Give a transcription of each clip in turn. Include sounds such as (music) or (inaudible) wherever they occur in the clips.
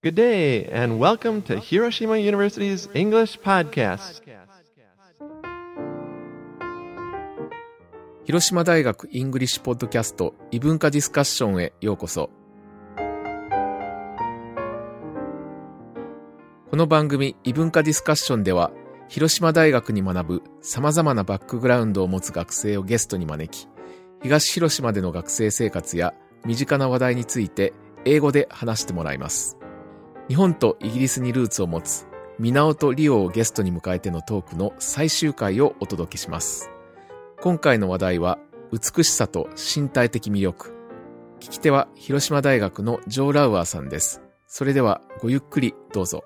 Good day, and welcome to Hiroshima University's English Podcast. 広島大学イングリッシュポッドキャスト異文化ディスカッションへようこそ。この番組異文化ディスカッションでは、広島大学に学ぶ様々なバックグラウンドを持つ学生をゲストに招き、東広島での学生生活や身近な話題について英語で話してもらいます。日本とイギリスにルーツを持つミナオとリオをゲストに迎えてのトークの最終回をお届けします。今回の話題は美しさと身体的魅力。聞き手は広島大学のジョー・ラウアーさんです。それではごゆっくりどうぞ。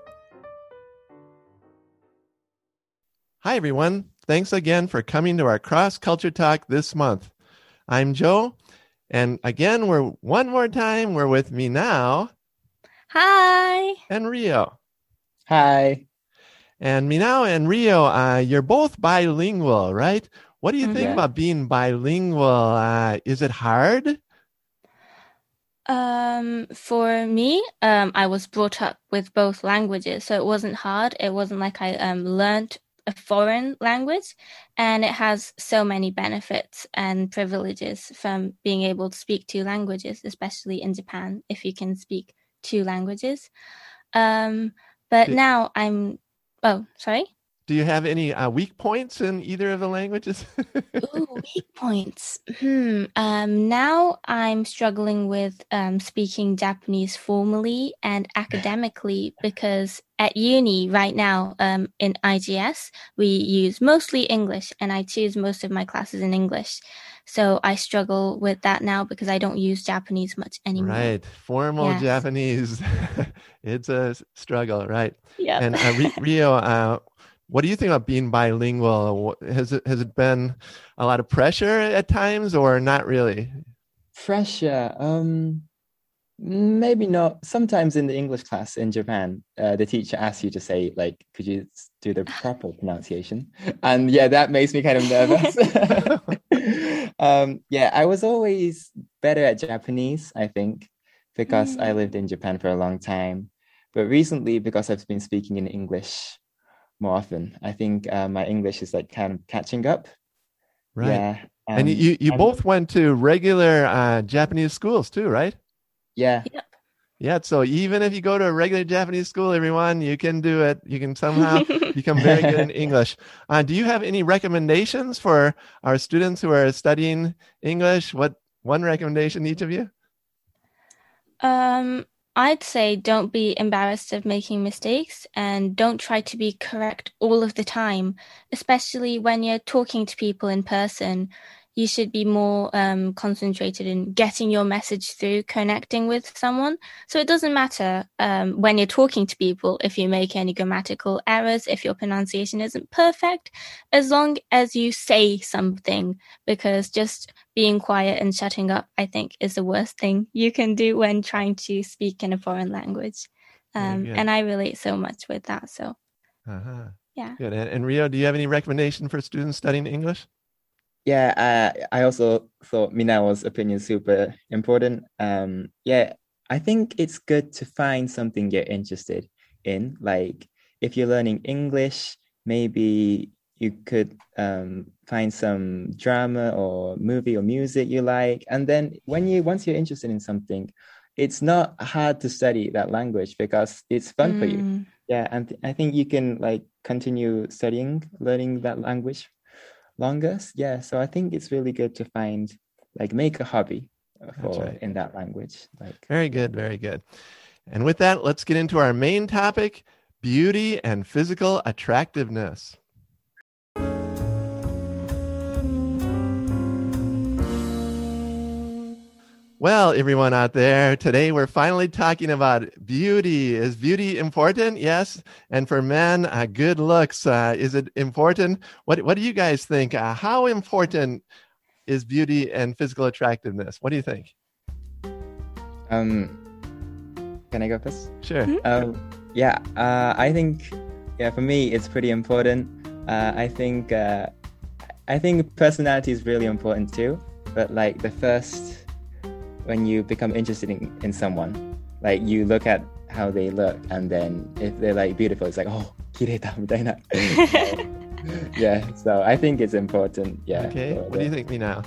Hi, everyone. Thanks again for coming to our cross culture talk this month. I'm Joe, and again, we're one more time, we're with me now. Hi. And Rio. Hi. And Minao and Rio, uh, you're both bilingual, right? What do you think Yeah. about being bilingual? Uh, is it hard? Um, for me, um, I was brought up with both languages, so it wasn't hard. It wasn't like I um learned a foreign language, and it has so many benefits and privileges from being able to speak two languages, especially in Japan, if you can speak two languages. Um, but now I'm. Oh, sorry. Do you have any uh, weak points in either of the languages? (laughs) Ooh, weak points. Hmm. Um, now I'm struggling with um, speaking Japanese formally and academically because at uni right now um, in IGS we use mostly English and I choose most of my classes in English. So I struggle with that now because I don't use Japanese much anymore. right. Formal Yes. Japanese. (laughs) it's a struggle, right? Yeah. And uh, Ri- (laughs) Rio, uh, what do you think about being bilingual? Has it has it been a lot of pressure at times, or not really? Pressure. Um, maybe not. Sometimes in the English class in Japan, uh, the teacher asks you to say like, "Could you do the proper (laughs) pronunciation?" And yeah, that makes me kind of nervous. (laughs) (laughs) um, yeah, I was always better at Japanese, I think, because I Mm. lived in Japan for a long time. But recently, because I've been speaking in English more often, I think uh, my English is like kind of catching up. Right. Yeah. and you um, you, you I'm- both went to regular uh, Japanese schools too, right? Yeah. Yeah. So even if you go to a regular Japanese school, everyone, you can do it. You can somehow (laughs) become very good in English. Uh, do you have any recommendations for our students who are studying English? What one recommendation each of you? Um, I'd say don't be embarrassed of making mistakes and don't try to be correct all of the time, especially when you're talking to people in person. You should be more um, concentrated in getting your message through, connecting with someone. So it doesn't matter um, when you're talking to people if you make any grammatical errors, if your pronunciation isn't perfect, as long as you say something, because just being quiet and shutting up, I think, is the worst thing you can do when trying to speak in a foreign language. Um, and I relate so much with that. So, Uh-huh. yeah. Good. And, and Rio, do you have any recommendation for students studying English? Yeah, uh, I also thought Minao's opinion super important. Um, yeah, I think it's good to find something you're interested in. Like if you're learning English, maybe you could um, find some drama or movie or music you like. And then when you once you're interested in something, it's not hard to study that language because it's fun for you. Mm, Yeah, and th- I think you can like continue studying, learning that language longer. Yeah, so I think it's really good to find like make a hobby for right. in that language. Like Very good. Very good. And with that, let's get into our main topic beauty and physical attractiveness. Well, everyone out there, today we're finally talking about beauty. Is beauty important? Yes. And for men, uh, good looks. Uh, is it important? What What do you guys think? Uh, how important is beauty and physical attractiveness? What do you think? um can I go first? Sure. Mhm. Um yeah, uh I think yeah for me it's pretty important. Uh I think uh I think personality is really important too. But like the first when you become interested in, in someone, like you look at how they look and then if they're like beautiful, it's like, oh, kireta, (laughs) みたいな. (laughs) yeah, so I think it's important. Yeah. Okay. What do you think, Minao?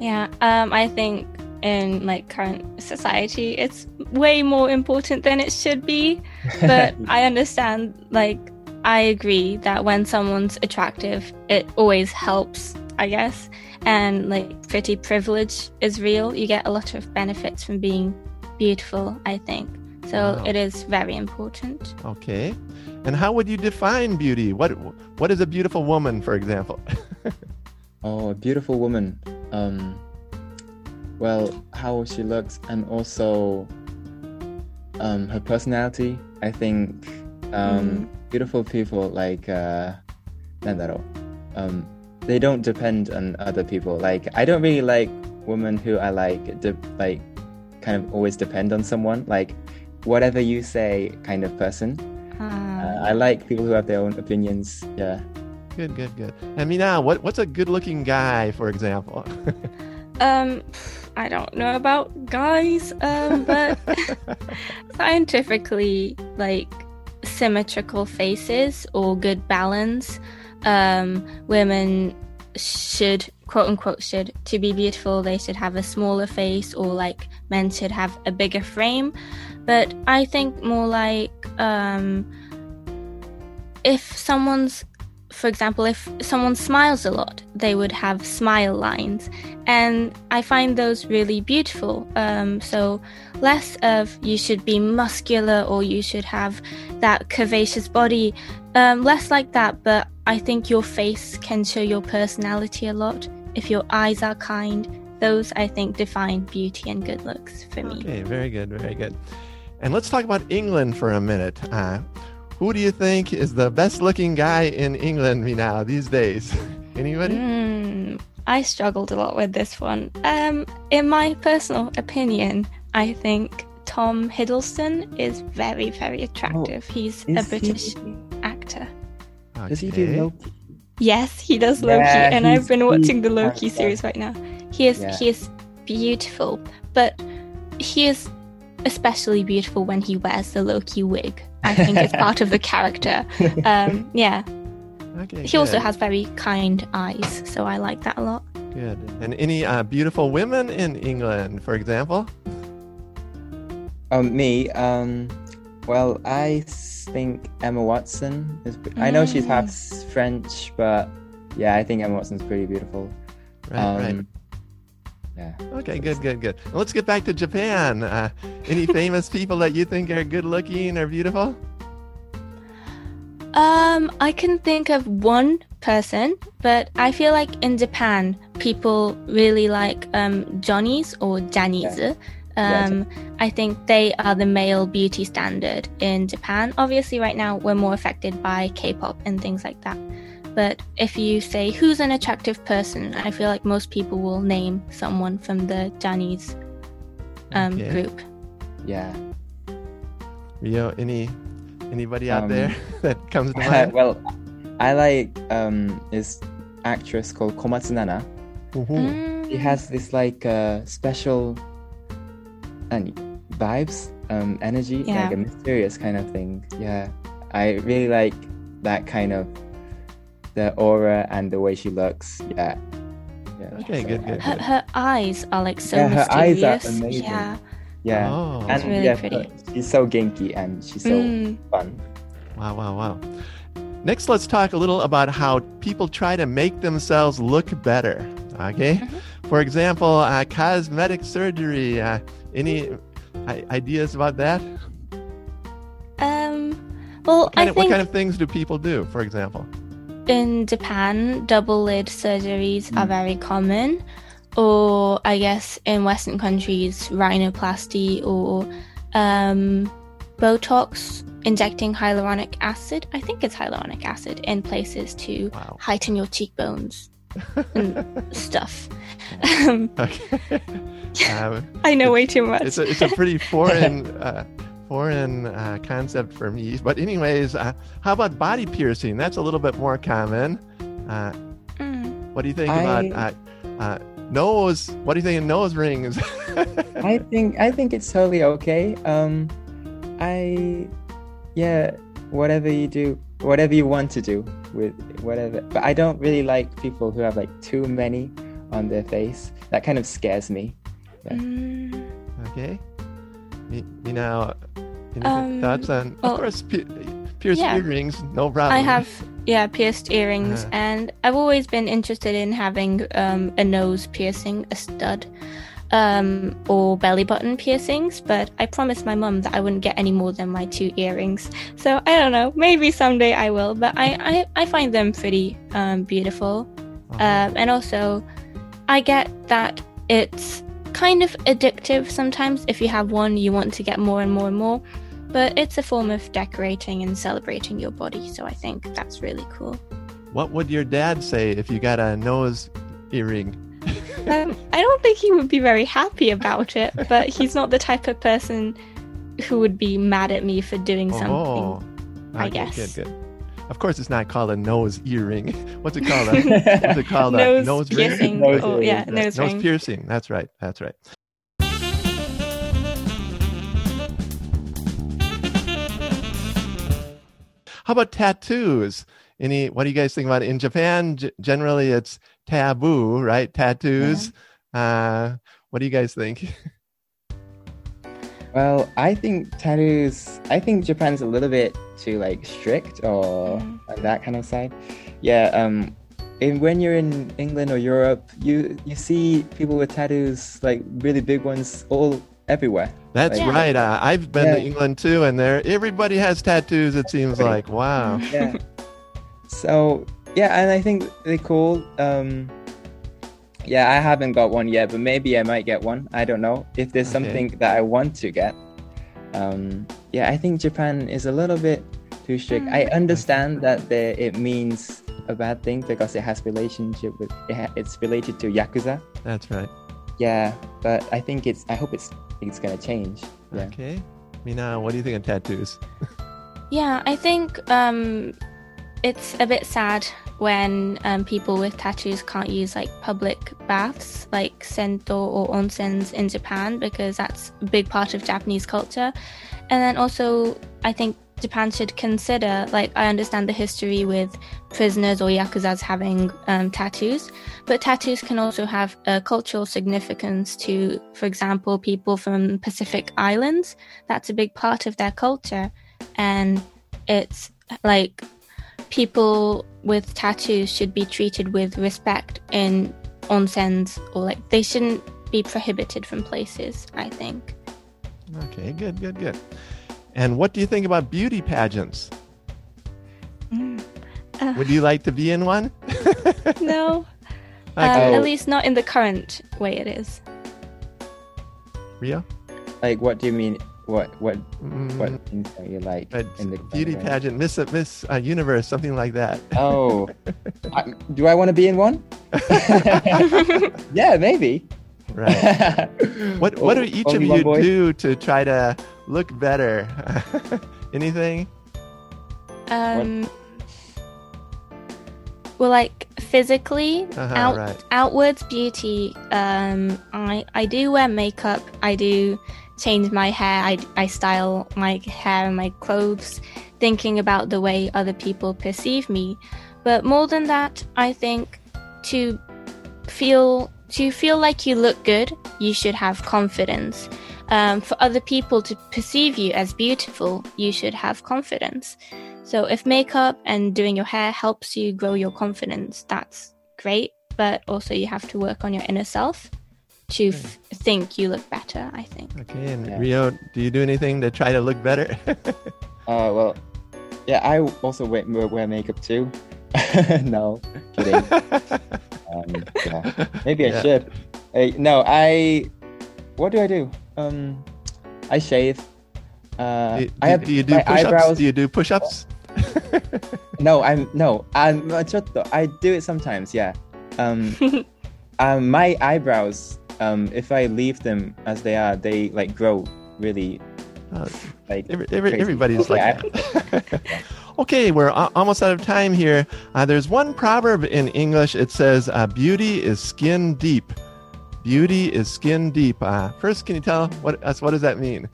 Yeah, um, I think in like current society, it's way more important than it should be. (laughs) But I understand, like, I agree that when someone's attractive, it always helps I guess. And like, pretty privilege is real. You get a lot of benefits from being beautiful, I think. So Wow. it is very important. Okay. And how would you define beauty? What What is a beautiful woman, for example? (laughs) Oh, a beautiful woman. Um, well, how she looks, and also um, her personality. I think um, beautiful people like uh, なんだろう um, they don't depend on other people. Like I don't really like women who are like de- like kind of always depend on someone. Like whatever you say, kind of person. Uh, Uh, I like people who have their own opinions. Yeah. good, good, good. And Minao, what What's a good-looking guy, for example? (laughs) Um, I don't know about guys, um, but (laughs) scientifically, like symmetrical faces or good balance, um, women should quote unquote should to be beautiful. They should have a smaller face or like men should have a bigger frame. But i think more like um if someone's for example if someone smiles a lot they would have smile lines. And i find those really beautiful. Um, so less of you should be muscular or you should have that curvaceous body. Um, less like that but i think your face can show your personality a lot if your eyes are kind those i think define beauty and good looks for me okay, very good, very good. And let's talk about England for a minute. Uh, who do you think is the best-looking guy in England Minao these days? (laughs) Anybody? Mm, I struggled a lot with this one. Um, in my personal opinion, I think Tom Hiddleston is very, very attractive. He's a British he- actor. Does he do Loki? Yes, he does Loki, Yeah, and I've been watching the Loki series right now. He is Yeah. he is beautiful, but he is especially beautiful when he wears the Loki wig. I think it's part of the character. (laughs) Um, yeah, Okay. he also has very kind eyes, so I like that a lot. good. And any uh, beautiful women in England, for example? Um, me. Um, well, I think Emma Watson is. I know she's half French, but yeah, I think Emma Watson's pretty beautiful. Right, right. Um, Yeah. Okay, good, good, good. Well, let's get back to Japan. Uh, any famous people that you think are good looking or beautiful? Um, I can think of one person, but I feel like in Japan, people really like um, Johnny's or Janice. Yeah, Um, I think they are the male beauty standard in Japan. Obviously, right now we're more affected by K-pop and things like that. But if you say who's an attractive person, I feel like most people will name someone from the Johnny's um, Okay. group. Yeah. Rio, any anybody out Um, there (laughs) that comes to (laughs) mind? well, I like um this actress called Komatsu Nana. Mhm. She has this like uh, special and vibes, um, energy, Yeah. like a mysterious kind of thing. Yeah, I really like that kind of the aura and the way she looks. Yeah. yeah. Okay, good, good, Her, good. her eyes are like so Yeah, her eyes are mysterious. amazing. Yeah. Yeah. Oh, and It's really yeah, pretty. she's so genki and she's so Mm. fun. wow, wow, wow. Next, let's talk a little about how people try to make themselves look better. Okay, Mm-hmm. for example, uh, cosmetic surgery. Uh, any ideas about that? Um, well, What kind, I of, what kind of things do people do? For example, in Japan, double lid surgeries are Mm. very common. Or I guess in Western countries, rhinoplasty or um, Botox, injecting hyaluronic acid. I think it's hyaluronic acid in places to wow. heighten your cheekbones (laughs) and stuff. (laughs) Okay. (laughs) Um, (laughs) I know way too much. it's a it's a pretty (laughs) foreign uh, foreign uh, concept for me. But anyways, uh, how about body piercing? That's a little bit more common. Uh, Mm. what do you think I- about uh, uh, nose? What do you think of nose rings? (laughs) I think I think it's totally okay. Um, I, yeah, whatever you do, whatever you want to do with whatever. But I don't really like people who have like too many on their face. That kind of scares me. Yeah. Mm, Okay. You, you know, any Um, thoughts on, well, of course, pi- pierced yeah. earrings, no problem. I have yeah pierced earrings, Uh-huh. and I've always been interested in having um, a nose piercing, a stud, um, or belly button piercings. But I promised my mum that I wouldn't get any more than my two earrings. So I don't know. Maybe someday I will. But I I, I find them pretty um, beautiful. Oh, Um, and also, I get that it's kind of addictive sometimes. If you have one, you want to get more and more and more. But it's a form of decorating and celebrating your body. So I think that's really cool. what would your dad say if you got a nose earring? (laughs) Um, I don't think he would be very happy about it, but he's not the type of person who would be mad at me for doing something. Oh, I okay, guess. Good, good. Of course, it's not called a nose earring. (laughs) What's it called? A, (laughs) what's it called? A nose, nose ring? piercing. Nose or, ring, yeah, nose, Nose ring. piercing. That's right. That's right. How about tattoos? Any? What do you guys think about it? In Japan? G- generally, it's taboo, right? Tattoos. Uh, what do you guys think? (laughs) Well, I think tattoos. I think Japan's a little bit too like strict or on that kind of side. Yeah. Um, and when you're in England or Europe, you you see people with tattoos like really big ones all everywhere. That's Yeah. right. Uh, I've been to England too, and there everybody has tattoos. It seems like wow. Yeah. so yeah, and I think they're cool. Um, yeah, I haven't got one yet, but maybe I might get one. I don't know if there's Okay. something that I want to get. Um, yeah, I think Japan is a little bit too strict. I understand that there, it means a bad thing because it has relationship with it ha- it's related to yakuza. That's right. Yeah, but I think it's. I hope it's it's gonna change. Yeah. Okay. Minao, what do you think of tattoos? (laughs) Yeah, I think um, it's a bit sad when um, people with tattoos can't use like public baths, like sento or onsens in Japan, because that's a big part of Japanese culture. And then also, I think Japan should consider, like, I understand the history with prisoners or yakuzas having um, tattoos, but tattoos can also have a cultural significance to, for example, people from Pacific Islands. That's a big part of their culture and it's like people with tattoos should be treated with respect in onsens or like they shouldn't be prohibited from places i think Okay, good, good, good. And what do you think about beauty pageants? Uh, Would you like to be in one? (laughs) no (laughs) uh, Okay. at least not in the current way it is Rio? Like, what do you mean? What what Mm, what things are you like a in the beauty right? pageant, Miss Miss uh, Universe, something like that. Oh, (laughs) I, do I want to be in one? (laughs) (laughs) yeah, maybe. right. What What do each of only one you boy? do to try to look better? Anything? um well like physically Uh-huh, out right. outwards beauty um i i do wear makeup i do change my hair. I i style my hair and my clothes thinking about the way other people perceive me. But more than that i think to feel to feel like you look good you should have confidence. Um, for other people to perceive you as beautiful you should have confidence. So if makeup and doing your hair helps you grow your confidence that's great. But also you have to work on your inner self to f- think you look better, I think. Okay, and yeah. Rio, do you do anything to try to look better? (laughs) uh, well, yeah, I also wear, wear makeup too. (laughs) no, kidding. (laughs) um, yeah. Maybe I yeah. should. No, I. What do I do? Um, I shave. Uh, do, I have, do you do push-ups? Eyebrows... Do you do push-ups? no, I'm no. I'm uh, I do it sometimes. Yeah. Um, um, my eyebrows um, if I leave them as they are, they like grow really Uh, like. Every, every, everybody's Okay, like that. (laughs) okay, we're a- almost out of time here. Uh, there's one proverb in English. It says, uh, "Beauty is skin deep." Beauty is skin deep. Uh, first, can you tell what us? What does that mean?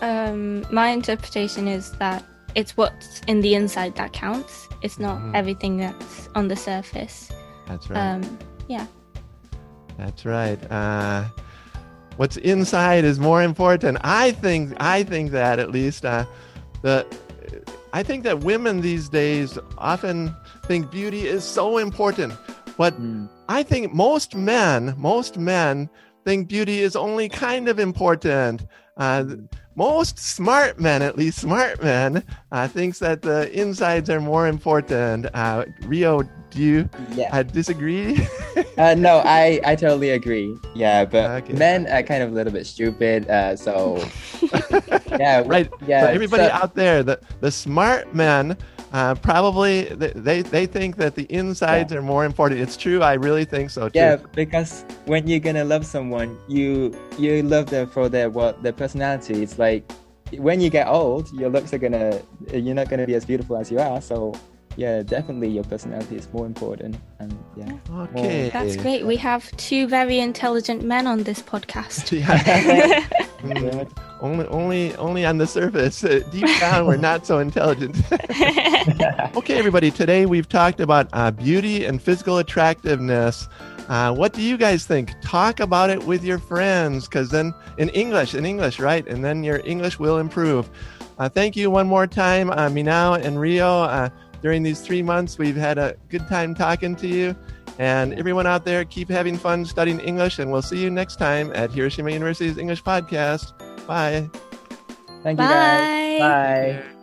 Um, my interpretation is that it's what's in the inside that counts. It's not Mhm. everything that's on the surface. That's right. Um, yeah. That's right. Uh, what's inside is more important. I think. I think that at least uh, the. I think that women these days often think beauty is so important. But Mm. I think most men, most men think beauty is only kind of important. Uh, most smart men, at least smart men, uh, thinks that the insides are more important. Uh, Rio, do you Yeah. uh, disagree? (laughs) Uh, no, I, I totally agree. Yeah, but Okay. men are kind of a little bit stupid. Uh, so (laughs) yeah, right. Yeah. so everybody so- out there, the, the smart men, uh, probably they, they think that the insides are more important. It's true. I really think so too. Yeah, because when you're gonna love someone, you you love them for their what their personality. It's like when you get old, your looks are gonna you're not gonna be as beautiful as you are. So yeah, definitely your personality is more important. And yeah, Okay. That's great. We have two very intelligent men on this podcast. (laughs) Yeah. (laughs) Mm, only, only, only on the surface. Uh, deep down, we're not so intelligent. (laughs) okay, everybody. Today we've talked about uh, beauty and physical attractiveness. Uh, what do you guys think? Talk about it with your friends, because then in English, in English, right? And then your English will improve. Uh, thank you one more time, uh, Minao and Rio. Uh, during these three months, we've had a good time talking to you. And everyone out there, keep having fun studying English, and we'll see you next time at Hiroshima University's English Podcast. Bye. thank you guys. Bye. Bye.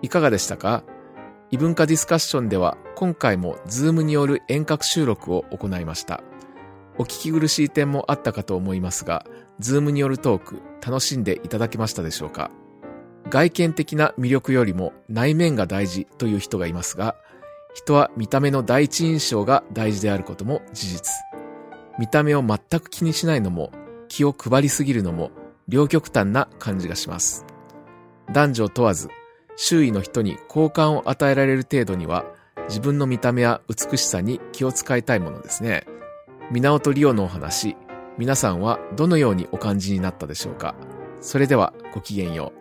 いかがでしたか異文化ディスカッションでは今回も Zoom による遠隔収録を行いました。お聞き苦しい点もあったかと思いますが、Zoom によるトーク楽しんでいただけましたでしょうか？外見的な魅力よりも内面が大事という人がいますが、人は見た目の第一印象が大事であることも事実。見た目を全く気にしないのも気を配りすぎるのも両極端な感じがします。男女問わず周囲の人に好感を与えられる程度には自分の見た目や美しさに気を使いたいものですね。源とリオのお話、皆さんはどのようにお感じになったでしょうか？それではごきげんよう。